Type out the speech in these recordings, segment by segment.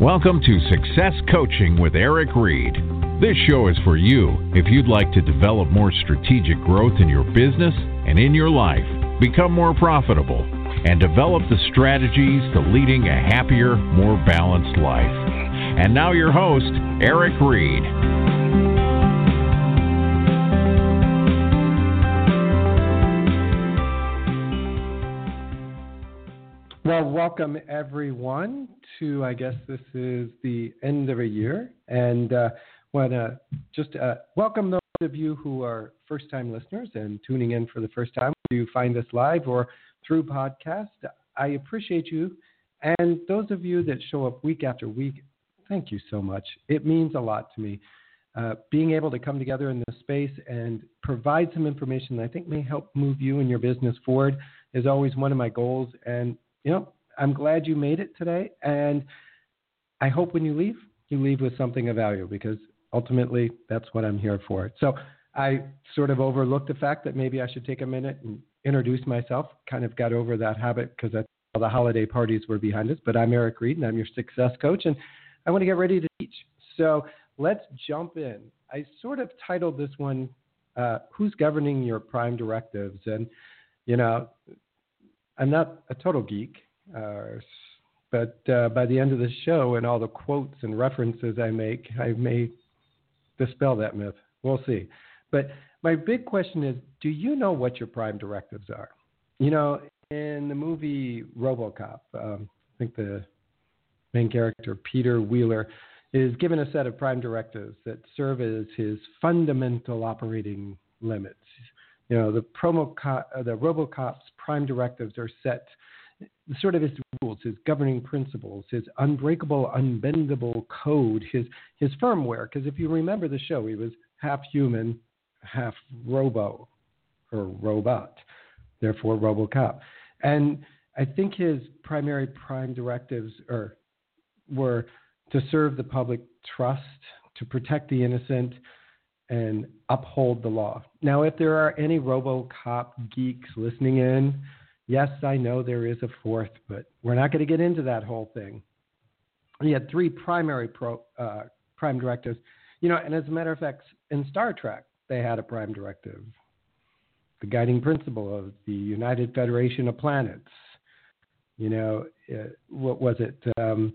Welcome to Success Coaching with Eric Reed. This show is for you if you'd like to develop more strategic growth in your business and in your life, become more profitable, and develop the strategies to leading a happier, more balanced life. And now, your host, Eric Reed. Welcome everyone to, I guess this is the end of a year. And uh, want to just uh, welcome those of you who are first time listeners and tuning in for the first time. You find us live or through podcast. I appreciate you. And those of you that show up week after week, thank you so much. It means a lot to me. Uh, being able to come together in this space and provide some information that I think may help move you and your business forward is always one of my goals. And you know, I'm glad you made it today. And I hope when you leave, you leave with something of value because ultimately that's what I'm here for. So I sort of overlooked the fact that maybe I should take a minute and introduce myself. Kind of got over that habit because all the holiday parties were behind us. But I'm Eric Reed and I'm your success coach. And I want to get ready to teach. So let's jump in. I sort of titled this one, uh, Who's Governing Your Prime Directives? And, you know, I'm not a total geek, but uh, by the end of the show and all the quotes and references I make, I may dispel that myth. We'll see. But my big question is do you know what your prime directives are? You know, in the movie Robocop, um, I think the main character, Peter Weller, is given a set of prime directives that serve as his fundamental operating limits. You know, the promo co- the RoboCop's prime directives are set sort of his rules, his governing principles, his unbreakable, unbendable code, his his firmware. Because if you remember the show, he was half human, half robo or robot, therefore RoboCop. And I think his primary prime directives are were to serve the public trust, to protect the innocent, and uphold the law. Now, if there are any RoboCop geeks listening in, yes, I know there is a fourth, but we're not going to get into that whole thing. He had three primary pro, uh, prime directives, you know, and as a matter of fact, in Star Trek, they had a prime directive, the guiding principle of the United Federation of Planets. You know, uh, what was it? Um,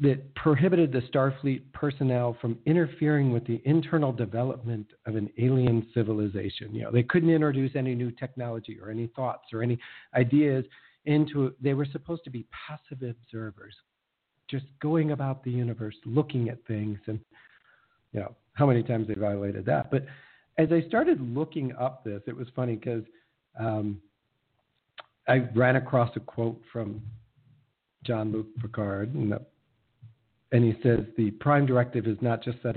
that prohibited the Starfleet personnel from interfering with the internal development of an alien civilization. You know, they couldn't introduce any new technology or any thoughts or any ideas into they were supposed to be passive observers, just going about the universe, looking at things and you know, how many times they violated that. But as I started looking up this, it was funny because um, I ran across a quote from Jean-Luc Picard, and and he says the prime directive is not just that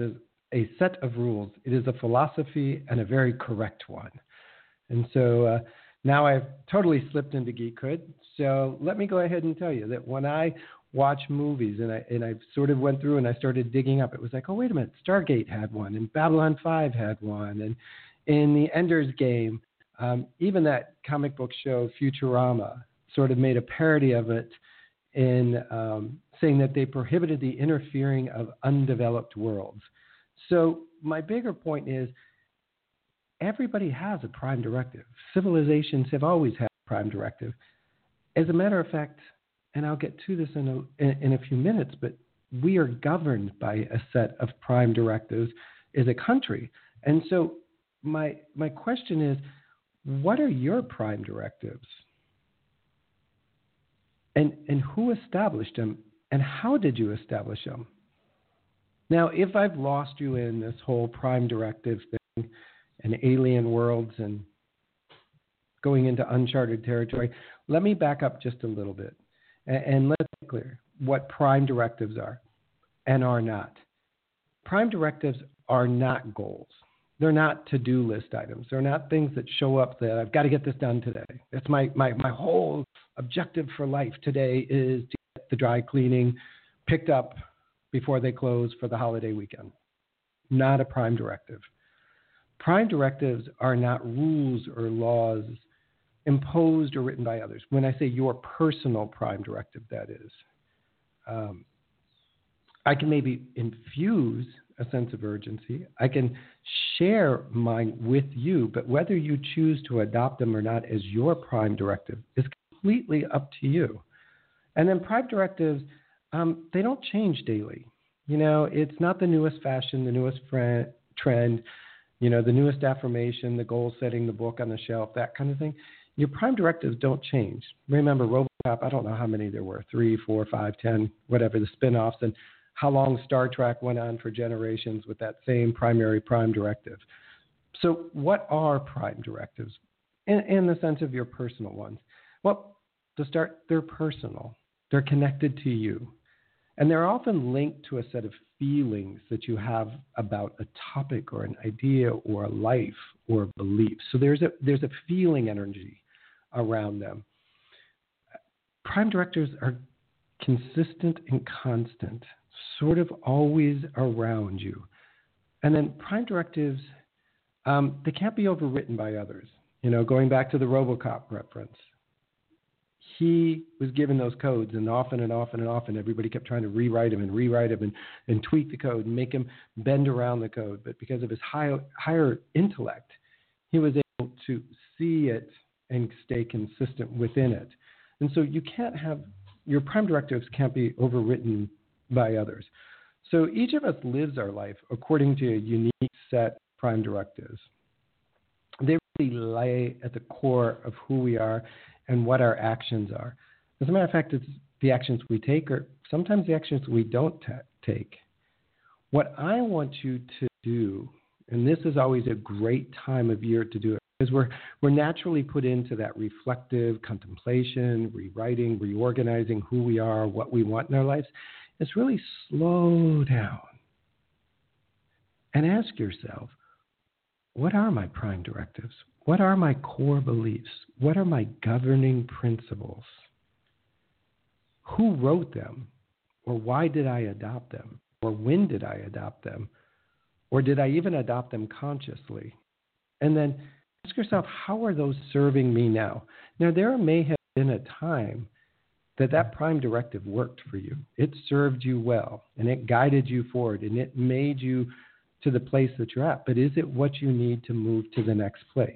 a set of rules, it is a philosophy and a very correct one. And so uh, now I've totally slipped into geekhood. So let me go ahead and tell you that when I watch movies and I and I sort of went through and I started digging up, it was like, oh wait a minute, Stargate had one, and Babylon Five had one, and in the Ender's Game, um, even that comic book show Futurama sort of made a parody of it in um, saying that they prohibited the interfering of undeveloped worlds. So, my bigger point is everybody has a prime directive. Civilizations have always had a prime directive. As a matter of fact, and I'll get to this in a, in, in a few minutes, but we are governed by a set of prime directives as a country. And so, my, my question is what are your prime directives? And, and who established them? And how did you establish them? Now, if I've lost you in this whole prime directive thing and alien worlds and going into uncharted territory, let me back up just a little bit and, and let's be clear what prime directives are and are not. Prime directives are not goals. They're not to-do list items. They're not things that show up that I've got to get this done today. That's my, my, my whole objective for life today is to get the dry cleaning picked up before they close for the holiday weekend. Not a prime directive. Prime directives are not rules or laws imposed or written by others. When I say your personal prime directive, that is. Um, I can maybe infuse a sense of urgency. I can share mine with you, but whether you choose to adopt them or not as your prime directive is completely up to you. And then prime directives, um, they don't change daily. You know, it's not the newest fashion, the newest trend, you know, the newest affirmation, the goal setting, the book on the shelf, that kind of thing. Your prime directives don't change. Remember, RoboCop, I don't know how many there were three, four, five, ten, whatever, the spin offs. And how long Star Trek went on for generations with that same primary prime directive. So, what are prime directives in, in the sense of your personal ones? Well, to start, they're personal, they're connected to you, and they're often linked to a set of feelings that you have about a topic or an idea or a life or a belief. So, there's a, there's a feeling energy around them. Prime directives are consistent and constant sort of always around you. And then prime directives, um, they can't be overwritten by others. You know, going back to the Robocop reference, he was given those codes, and often and often and often, everybody kept trying to rewrite him and rewrite him and, and tweak the code and make him bend around the code. But because of his high, higher intellect, he was able to see it and stay consistent within it. And so you can't have your prime directives can't be overwritten by others. So each of us lives our life according to a unique set of prime directives. They really lay at the core of who we are and what our actions are. As a matter of fact, it's the actions we take or sometimes the actions we don't t- take. What I want you to do, and this is always a great time of year to do it, because we're, we're naturally put into that reflective contemplation, rewriting, reorganizing who we are, what we want in our lives is really slow down and ask yourself what are my prime directives? What are my core beliefs? What are my governing principles? Who wrote them? Or why did I adopt them? Or when did I adopt them? Or did I even adopt them consciously? And then ask yourself, how are those serving me now? Now, there may have been a time that that prime directive worked for you. It served you well and it guided you forward and it made you to the place that you're at. But is it what you need to move to the next place?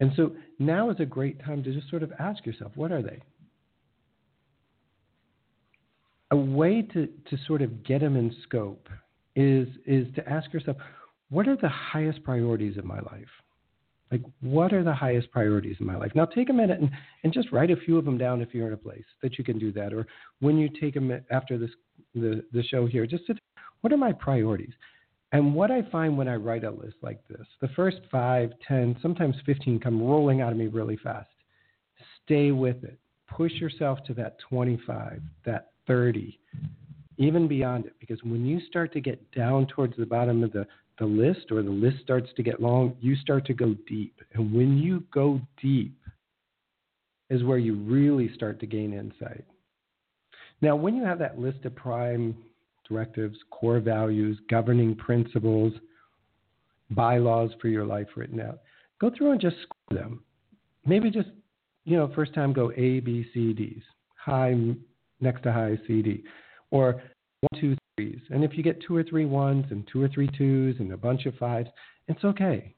And so now is a great time to just sort of ask yourself, what are they? A way to, to sort of get them in scope is, is to ask yourself, what are the highest priorities of my life? Like, what are the highest priorities in my life? Now, take a minute and, and just write a few of them down if you're in a place that you can do that. Or when you take a minute after this, the, the show here, just sit, what are my priorities? And what I find when I write a list like this, the first five, ten, sometimes 15 come rolling out of me really fast. Stay with it. Push yourself to that 25, that 30, even beyond it. Because when you start to get down towards the bottom of the the list or the list starts to get long, you start to go deep. And when you go deep, is where you really start to gain insight. Now, when you have that list of prime directives, core values, governing principles, bylaws for your life written out, go through and just score them. Maybe just, you know, first time go A, B, C, D's, high next to high, C, D, or one, two, threes. And if you get two or three ones and two or three twos and a bunch of fives, it's okay.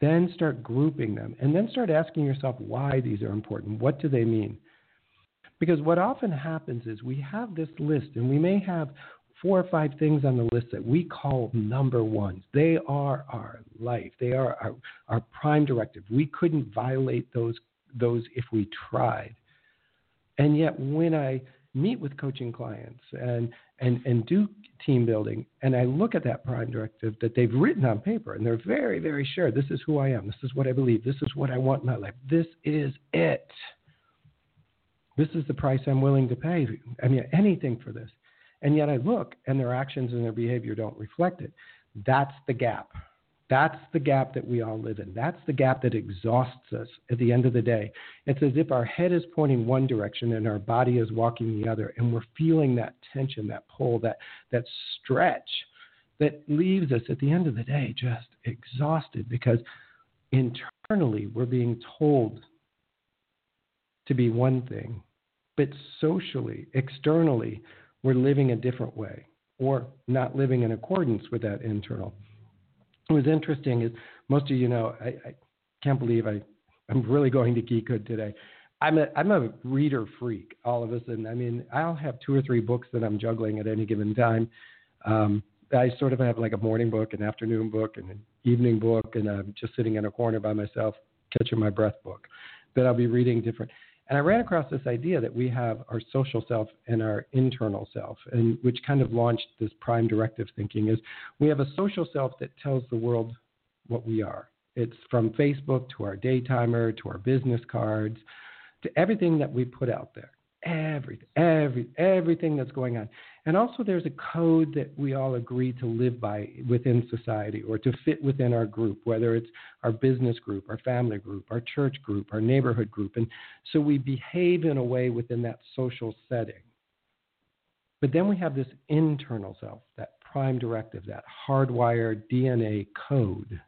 Then start grouping them and then start asking yourself why these are important. What do they mean? Because what often happens is we have this list and we may have four or five things on the list that we call number ones. They are our life. They are our, our prime directive. We couldn't violate those those if we tried. And yet when I meet with coaching clients and, and, and do team building, and I look at that prime directive that they've written on paper, and they're very, very sure this is who I am, this is what I believe, this is what I want in my life, this is it. This is the price I'm willing to pay. I mean, anything for this. And yet I look, and their actions and their behavior don't reflect it. That's the gap. That's the gap that we all live in. That's the gap that exhausts us at the end of the day. It's as if our head is pointing one direction and our body is walking the other, and we're feeling that tension, that pull, that, that stretch that leaves us at the end of the day just exhausted because internally we're being told to be one thing, but socially, externally, we're living a different way or not living in accordance with that internal. Was interesting is most of you know, I, I can't believe I, I'm really going to geekhood today. I'm a I'm a reader freak. All of a sudden, I mean, I'll have two or three books that I'm juggling at any given time. Um, I sort of have like a morning book, an afternoon book, and an evening book, and I'm just sitting in a corner by myself, catching my breath book that I'll be reading different. And I ran across this idea that we have our social self and our internal self, and which kind of launched this prime directive thinking is we have a social self that tells the world what we are. It's from Facebook to our day timer to our business cards to everything that we put out there. Everything, every, everything that's going on. And also, there's a code that we all agree to live by within society or to fit within our group, whether it's our business group, our family group, our church group, our neighborhood group. And so we behave in a way within that social setting. But then we have this internal self, that prime directive, that hardwired DNA code.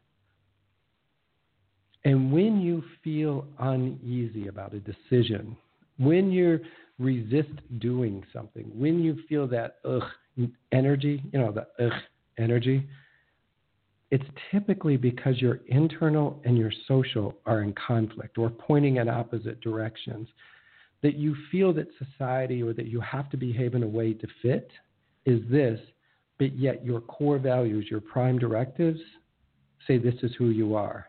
And when you feel uneasy about a decision, when you're resist doing something, when you feel that ugh energy, you know, the ugh energy, it's typically because your internal and your social are in conflict or pointing in opposite directions. That you feel that society or that you have to behave in a way to fit is this, but yet your core values, your prime directives, say this is who you are.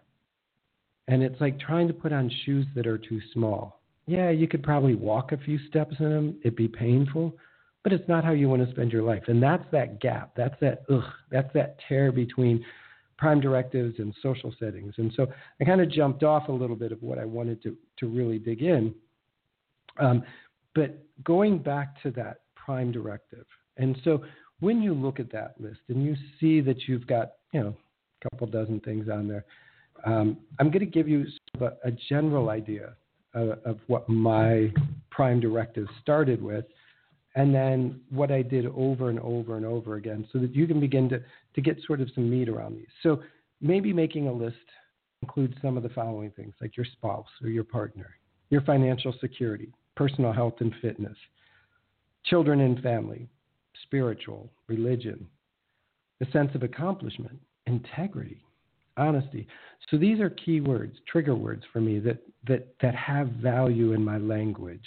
And it's like trying to put on shoes that are too small yeah, you could probably walk a few steps in them. It'd be painful, but it's not how you want to spend your life. And that's that gap. That's that ugh. That's that tear between prime directives and social settings. And so I kind of jumped off a little bit of what I wanted to to really dig in. Um, but going back to that prime directive, and so when you look at that list and you see that you've got you know a couple dozen things on there, um, I'm going to give you sort of a, a general idea of, of what my prime directive started with, and then what I did over and over and over again, so that you can begin to, to get sort of some meat around these. So maybe making a list includes some of the following things, like your spouse or your partner, your financial security, personal health and fitness, children and family, spiritual, religion, the sense of accomplishment, integrity, honesty. So these are key words, trigger words for me that, that, that have value in my language.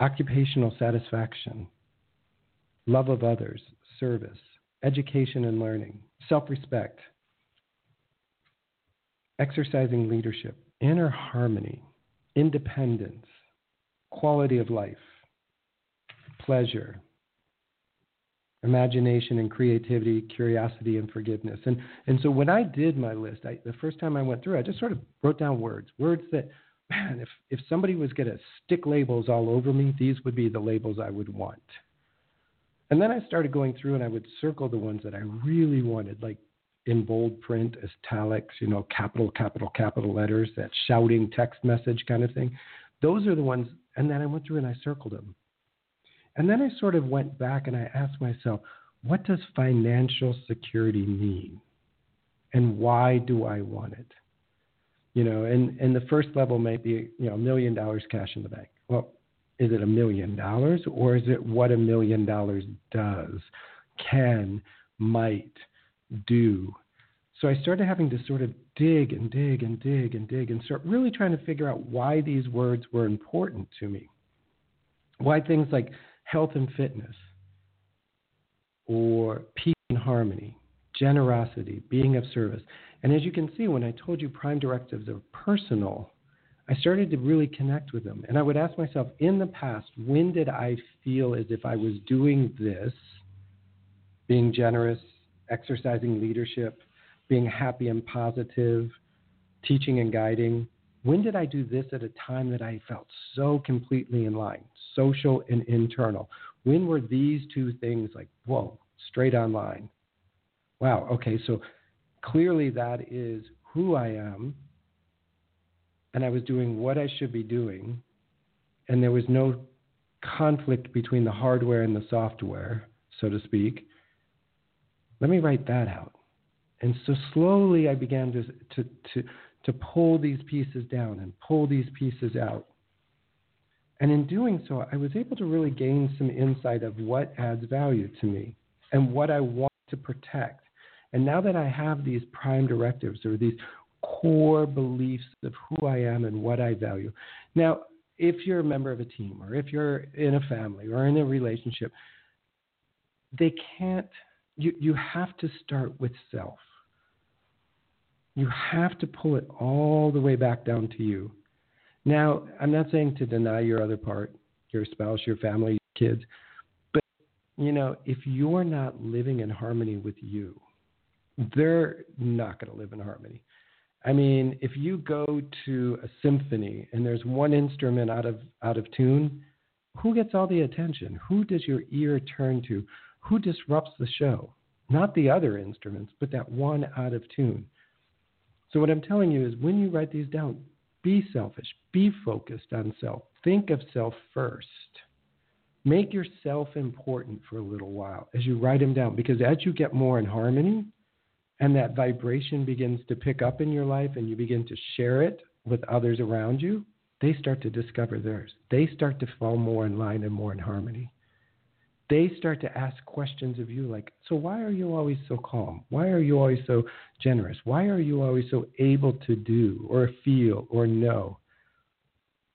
Occupational satisfaction, love of others, service, education and learning, self respect, exercising leadership, inner harmony, independence, quality of life, pleasure, imagination and creativity, curiosity and forgiveness. And and so when I did my list, I, the first time I went through, I just sort of wrote down words, words that, man, if if somebody was going to stick labels all over me, these would be the labels I would want. And then I started going through and I would circle the ones that I really wanted, like in bold print, italics, you know, capital, capital, capital letters, that shouting text message kind of thing. Those are the ones. And then I went through and I circled them. And then I sort of went back and I asked myself, what does financial security mean? And why do I want it? You know, and, and the first level might be, you know, a million dollars cash in the bank. Well, is it a million dollars or is it what a million dollars does, can, might, do? So I started having to sort of dig and dig and dig and dig and start really trying to figure out why these words were important to me. Why things like health and fitness, or peace and harmony, generosity, being of service. And as you can see, when I told you prime directives are personal, I started to really connect with them. And I would ask myself, in the past, when did I feel as if I was doing this, being generous, exercising leadership, being happy and positive, teaching and guiding? When did I do this at a time that I felt so completely in line, social and internal? When were these two things like, whoa, straight on line? Wow, okay, so clearly that is who I am, and I was doing what I should be doing, and there was no conflict between the hardware and the software, so to speak. Let me write that out. And so slowly I began to, to, to, to pull these pieces down and pull these pieces out. And in doing so, I was able to really gain some insight of what adds value to me and what I want to protect. And now that I have these prime directives or these core beliefs of who I am and what I value. Now, if you're a member of a team or if you're in a family or in a relationship, they can't, you, you have to start with self. You have to pull it all the way back down to you. Now, I'm not saying to deny your other part, your spouse, your family, your kids, but you know, if you're not living in harmony with you, they're not going to live in harmony. I mean, if you go to a symphony and there's one instrument out of out of tune, who gets all the attention? Who does your ear turn to? Who disrupts the show? Not the other instruments, but that one out of tune. So, what I'm telling you is when you write these down, be selfish, be focused on self, think of self first. Make yourself important for a little while as you write them down, because as you get more in harmony and that vibration begins to pick up in your life and you begin to share it with others around you, they start to discover theirs. They start to fall more in line and more in harmony they start to ask questions of you like, so why are you always so calm? Why are you always so generous? Why are you always so able to do or feel or know?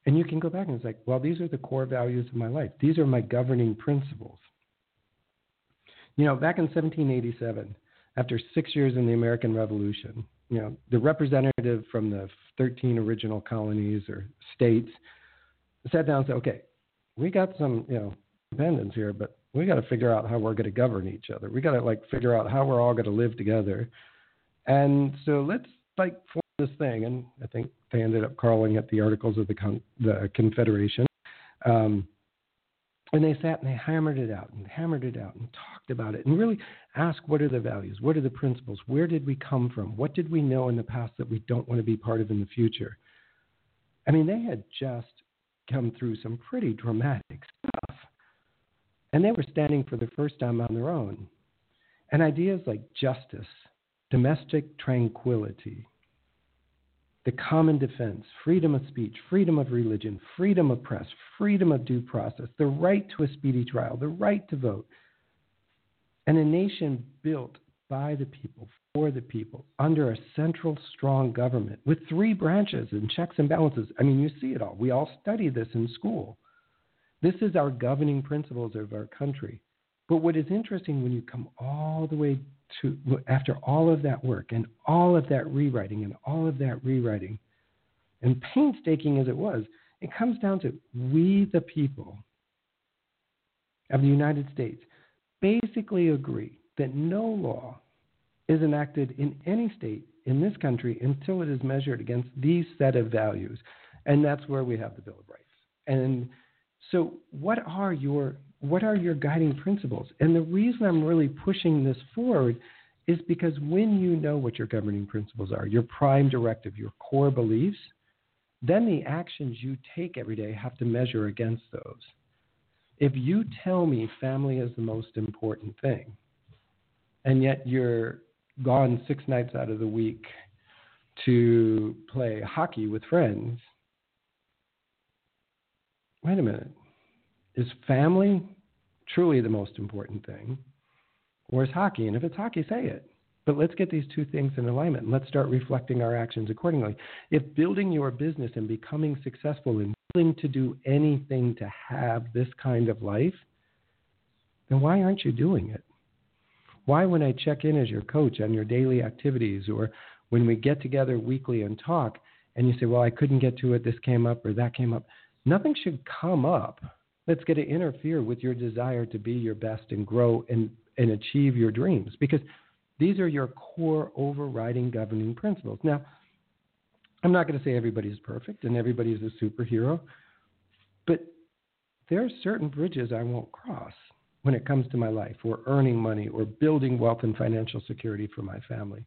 And you can go back and it's like, well, these are the core values of my life. These are my governing principles. You know, back in 1787, after six years in the American Revolution, you know, the representative from the 13 original colonies or states sat down and said, okay, we got some, you know, independence here, but we got to figure out how we're going to govern each other. We got to like figure out how we're all going to live together. And so let's like form this thing. And I think they ended up calling it the Articles of the, Con- the Confederation. Um, and they sat and they hammered it out and hammered it out and talked about it and really asked what are the values? What are the principles? Where did we come from? What did we know in the past that we don't want to be part of in the future? I mean, they had just come through some pretty dramatic stuff. And they were standing for the first time on their own. And ideas like justice, domestic tranquility, the common defense, freedom of speech, freedom of religion, freedom of press, freedom of due process, the right to a speedy trial, the right to vote, and a nation built by the people, for the people, under a central strong government with three branches and checks and balances. I mean, you see it all. We all study this in school. This is our governing principles of our country. But what is interesting when you come all the way to, after all of that work and all of that rewriting and all of that rewriting, and painstaking as it was, it comes down to we, the people of the United States, basically agree that no law is enacted in any state in this country until it is measured against these set of values. And that's where we have the Bill of Rights. And so, what are your what are your guiding principles? And the reason I'm really pushing this forward is because when you know what your governing principles are, your prime directive, your core beliefs, then the actions you take every day have to measure against those. If you tell me family is the most important thing, and yet you're gone six nights out of the week to play hockey with friends, wait a minute, is family truly the most important thing? Or is hockey? And if it's hockey, say it. But let's get these two things in alignment and let's start reflecting our actions accordingly. If building your business and becoming successful and willing to do anything to have this kind of life, then why aren't you doing it? Why, when I check in as your coach on your daily activities or when we get together weekly and talk, and you say, Well, I couldn't get to it, this came up or that came up, nothing should come up that's going to interfere with your desire to be your best and grow and, and achieve your dreams because these are your core overriding governing principles. Now, I'm not going to say everybody's perfect and everybody's a superhero, but there are certain bridges I won't cross when it comes to my life or earning money or building wealth and financial security for my family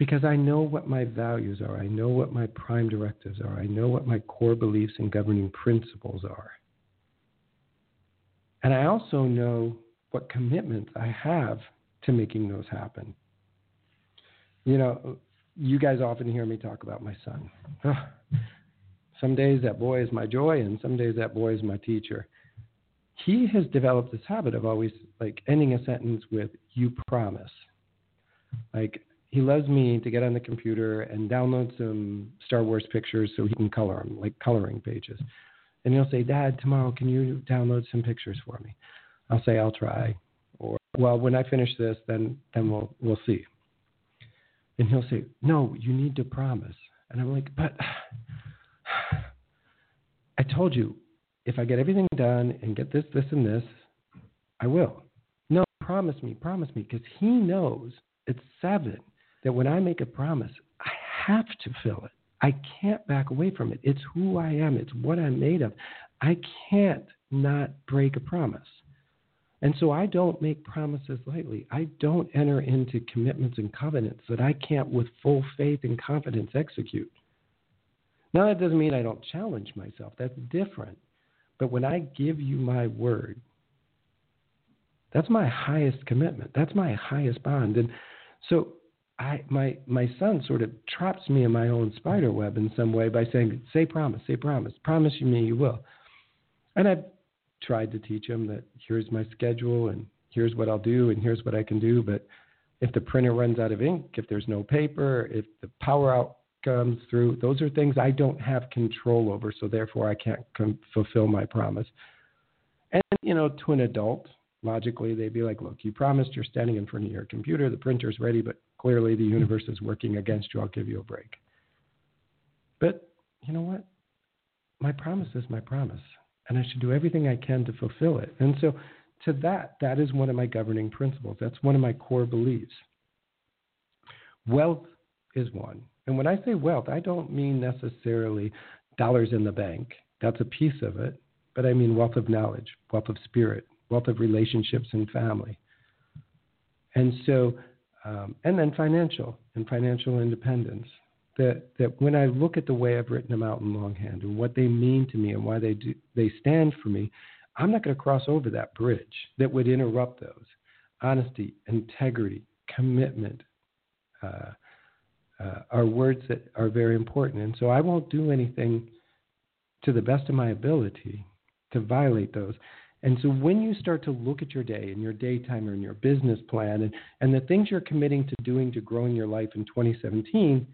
because I know what my values are. I know what my prime directives are. I know what my core beliefs and governing principles are. And I also know what commitments I have to making those happen. You know, you guys often hear me talk about my son. Ah, some days that boy is my joy, and some days that boy is my teacher. He has developed this habit of always like ending a sentence with "You promise." Like he loves me to get on the computer and download some Star Wars pictures so he can color them, like coloring pages. And he'll say, Dad, tomorrow, can you download some pictures for me? I'll say, I'll try. Or, well, when I finish this, then, then we'll, we'll see. And he'll say, No, you need to promise. And I'm like, But I told you, if I get everything done and get this, this, and this, I will. No, promise me, promise me, because he knows it's seven that when I make a promise, I have to fill it. I can't back away from it. It's who I am, it's what I'm made of. I can't not break a promise. And so I don't make promises lightly. I don't enter into commitments and covenants that I can't, with full faith and confidence, execute. Now, that doesn't mean I don't challenge myself. That's different. But when I give you my word, that's my highest commitment. That's my highest bond. And so I, my my son sort of traps me in my own spider web in some way by saying, "Say promise, say promise, promise you me you will." And I've tried to teach him that here's my schedule and here's what I'll do and here's what I can do. But if the printer runs out of ink, if there's no paper, if the power out comes through, those are things I don't have control over. So therefore, I can't com- fulfill my promise. And you know, to an adult, logically, they'd be like, "Look, you promised you're standing in front of your computer, the printer's ready, but clearly the universe is working against you. I'll give you a break. But you know what? My promise is my promise, and I should do everything I can to fulfill it. And so, to that, that is one of my governing principles. That's one of my core beliefs. Wealth is one. And when I say wealth, I don't mean necessarily dollars in the bank. That's a piece of it. But I mean wealth of knowledge, wealth of spirit, wealth of relationships and family. And so um, and then financial and financial independence. That, that when I look at the way I've written them out in longhand and what they mean to me and why they do, they stand for me, I'm not going to cross over that bridge that would interrupt those. Honesty, integrity, commitment uh, uh, are words that are very important, and so I won't do anything to the best of my ability to violate those. And so when you start to look at your day and your daytime and your business plan and, and the things you're committing to doing to growing your life in 2017,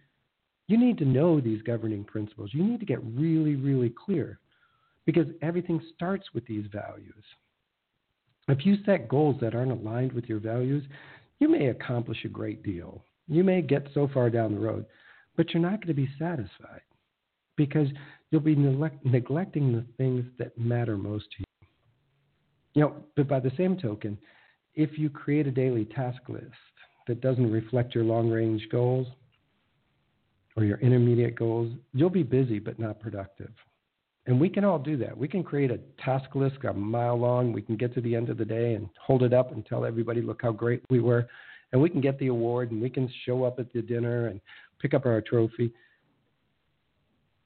you need to know these governing principles. You need to get really, really clear because everything starts with these values. If you set goals that aren't aligned with your values, you may accomplish a great deal. You may get so far down the road, but you're not going to be satisfied because you'll be neglect- neglecting the things that matter most to you. Know, but by the same token, if you create a daily task list that doesn't reflect your long range goals or your intermediate goals, you'll be busy but not productive. And we can all do that. We can create a task list a mile long. We can get to the end of the day and hold it up and tell everybody, look how great we were. And we can get the award and we can show up at the dinner and pick up our trophy.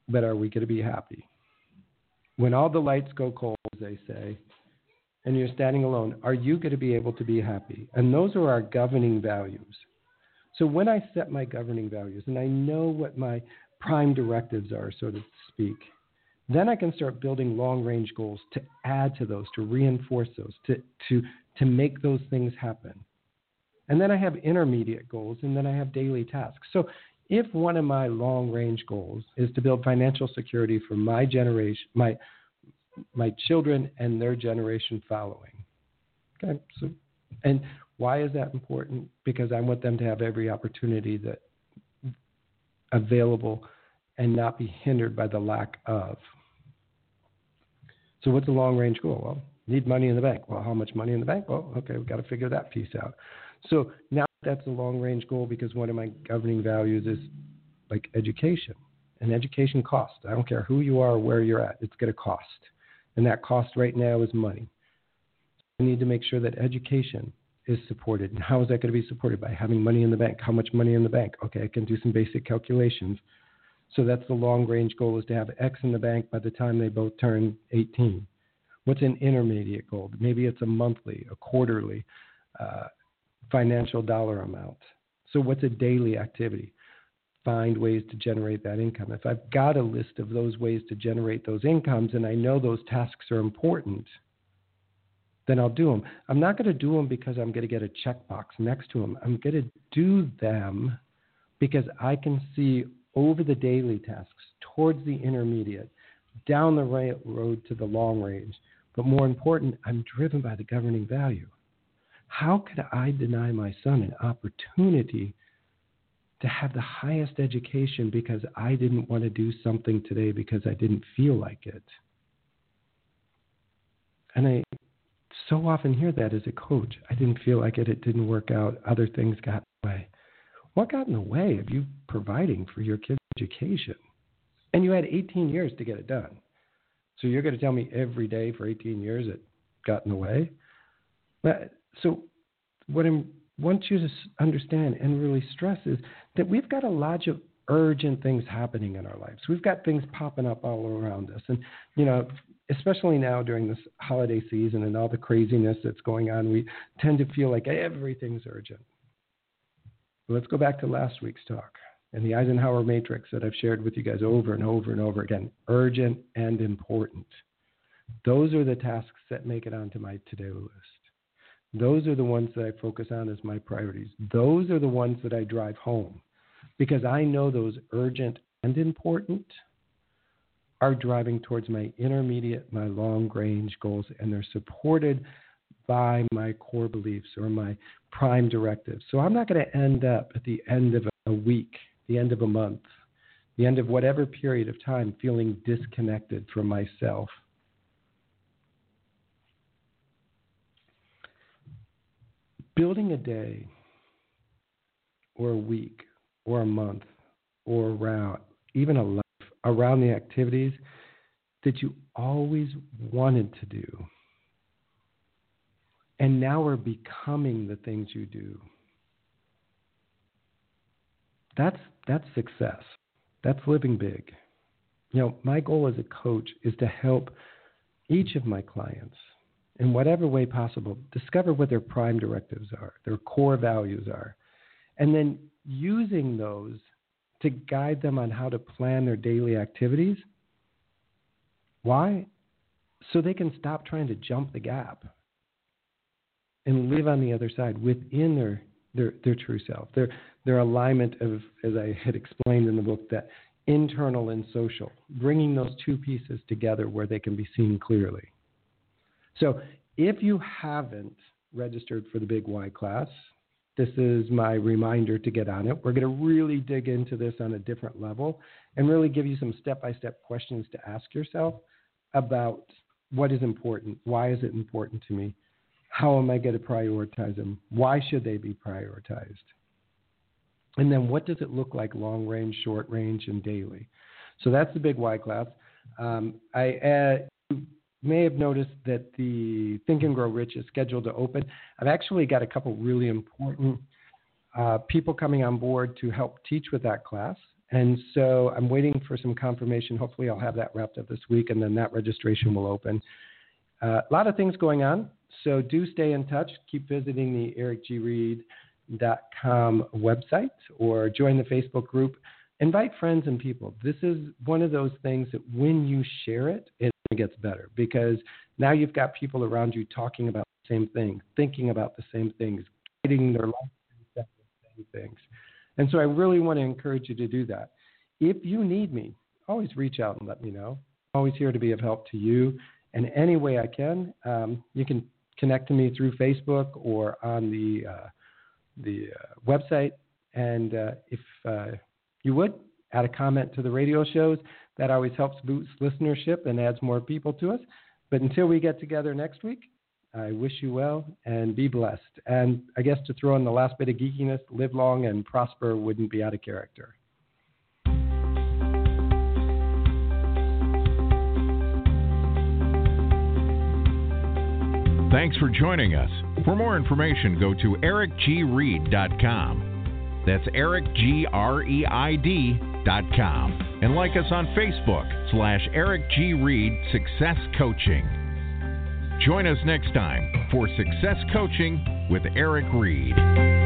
But are we going to be happy? When all the lights go cold, they say, and you're standing alone, are you going to be able to be happy? And those are our governing values. So when I set my governing values and I know what my prime directives are, so to speak, then I can start building long range goals to add to those, to reinforce those, to, to, to make those things happen. And then I have intermediate goals, and then I have daily tasks. So if one of my long range goals is to build financial security for my generation, my my children and their generation following. Okay, so and why is that important? Because I want them to have every opportunity that available and not be hindered by the lack of. So what's a long range goal? Well, need money in the bank. Well, how much money in the bank? Well, okay, we've got to figure that piece out. So now that's a long range goal because one of my governing values is like education. And education costs. I don't care who you are or where you're at, it's going to cost. And that cost right now is money. We need to make sure that education is supported. And how is that going to be supported? By having money in the bank. How much money in the bank? Okay, I can do some basic calculations. So that's the long range goal is to have X in the bank by the time they both turn 18. What's an intermediate goal? Maybe it's a monthly, a quarterly uh, financial dollar amount. So what's a daily activity? Find ways to generate that income. If I've got a list of those ways to generate those incomes and I know those tasks are important, then I'll do them. I'm not going to do them because I'm going to get a checkbox next to them. I'm going to do them because I can see over the daily tasks, towards the intermediate, down the right road to the long range. But more important, I'm driven by the governing value. How could I deny my son an opportunity to have the highest education because I didn't want to do something today because I didn't feel like it? And I so often hear that as a coach. I didn't feel like it, it didn't work out, other things got in the way. What got in the way of you providing for your kids' education? And you had 18 years to get it done. So you're going to tell me every day for 18 years it got in the way? So what I want you to understand and really stress is that we've got a lot of urgent things happening in our lives. We've got things popping up all around us. And, you know, especially now during this holiday season and all the craziness that's going on, we tend to feel like everything's urgent. Let's go back to last week's talk and the Eisenhower matrix that I've shared with you guys over and over and over again urgent and important. Those are the tasks that make it onto my to do list. Those are the ones that I focus on as my priorities. Those are the ones that I drive home because I know those urgent and important are driving towards my intermediate, my long range goals, and they're supported by my core beliefs or my prime directives. So I'm not going to end up at the end of a week, the end of a month, the end of whatever period of time feeling disconnected from myself. Building a day or a week or a month or around, even a life around the activities that you always wanted to do and now are becoming the things you do. That's that's success. That's living big. You know, my goal as a coach is to help each of my clients in whatever way possible discover what their prime directives are, their core values are, and then using those to guide them on how to plan their daily activities. Why? So they can stop trying to jump the gap and live on the other side within their their, their true self, their their alignment of, as I had explained in the book, that internal and social, bringing those two pieces together where they can be seen clearly. So, if you haven't registered for the Big Why class, this is my reminder to get on it. We're going to really dig into this on a different level and really give you some step by step questions to ask yourself about what is important, why is it important to me, how am I going to prioritize them? Why should they be prioritized? And then what does it look like long range, short range, and daily? So that's the big why class. Um, I uh, you may have noticed that the Think and Grow Rich is scheduled to open. I've actually got a couple really important uh, people coming on board to help teach with that class. And so I'm waiting for some confirmation. Hopefully, I'll have that wrapped up this week, and then that registration will open. Uh, a lot of things going on. So do stay in touch. Keep visiting the ericgreed.com website or join the Facebook group. Invite friends and people. This is one of those things that when you share it, it gets better because now you've got people around you talking about the same thing, thinking about the same things, guiding their life the same things. And so I really want to encourage you to do that. If you need me, always reach out and let me know. I'm always here to be of help to you in any way I can. Um, you can connect to me through Facebook or on the uh, the uh, website. And uh, if uh, you would add a comment to the radio shows, that always helps boost listenership and adds more people to us. But until we get together next week, I wish you well and be blessed. And I guess to throw in the last bit of geekiness, live long and prosper wouldn't be out of character. Thanks for joining us. For more information, go to ericgreed.com. That's ericgreed.com. And like us on Facebook slash Eric G. Reed Success Coaching. Join us next time for Success Coaching with Eric Reed.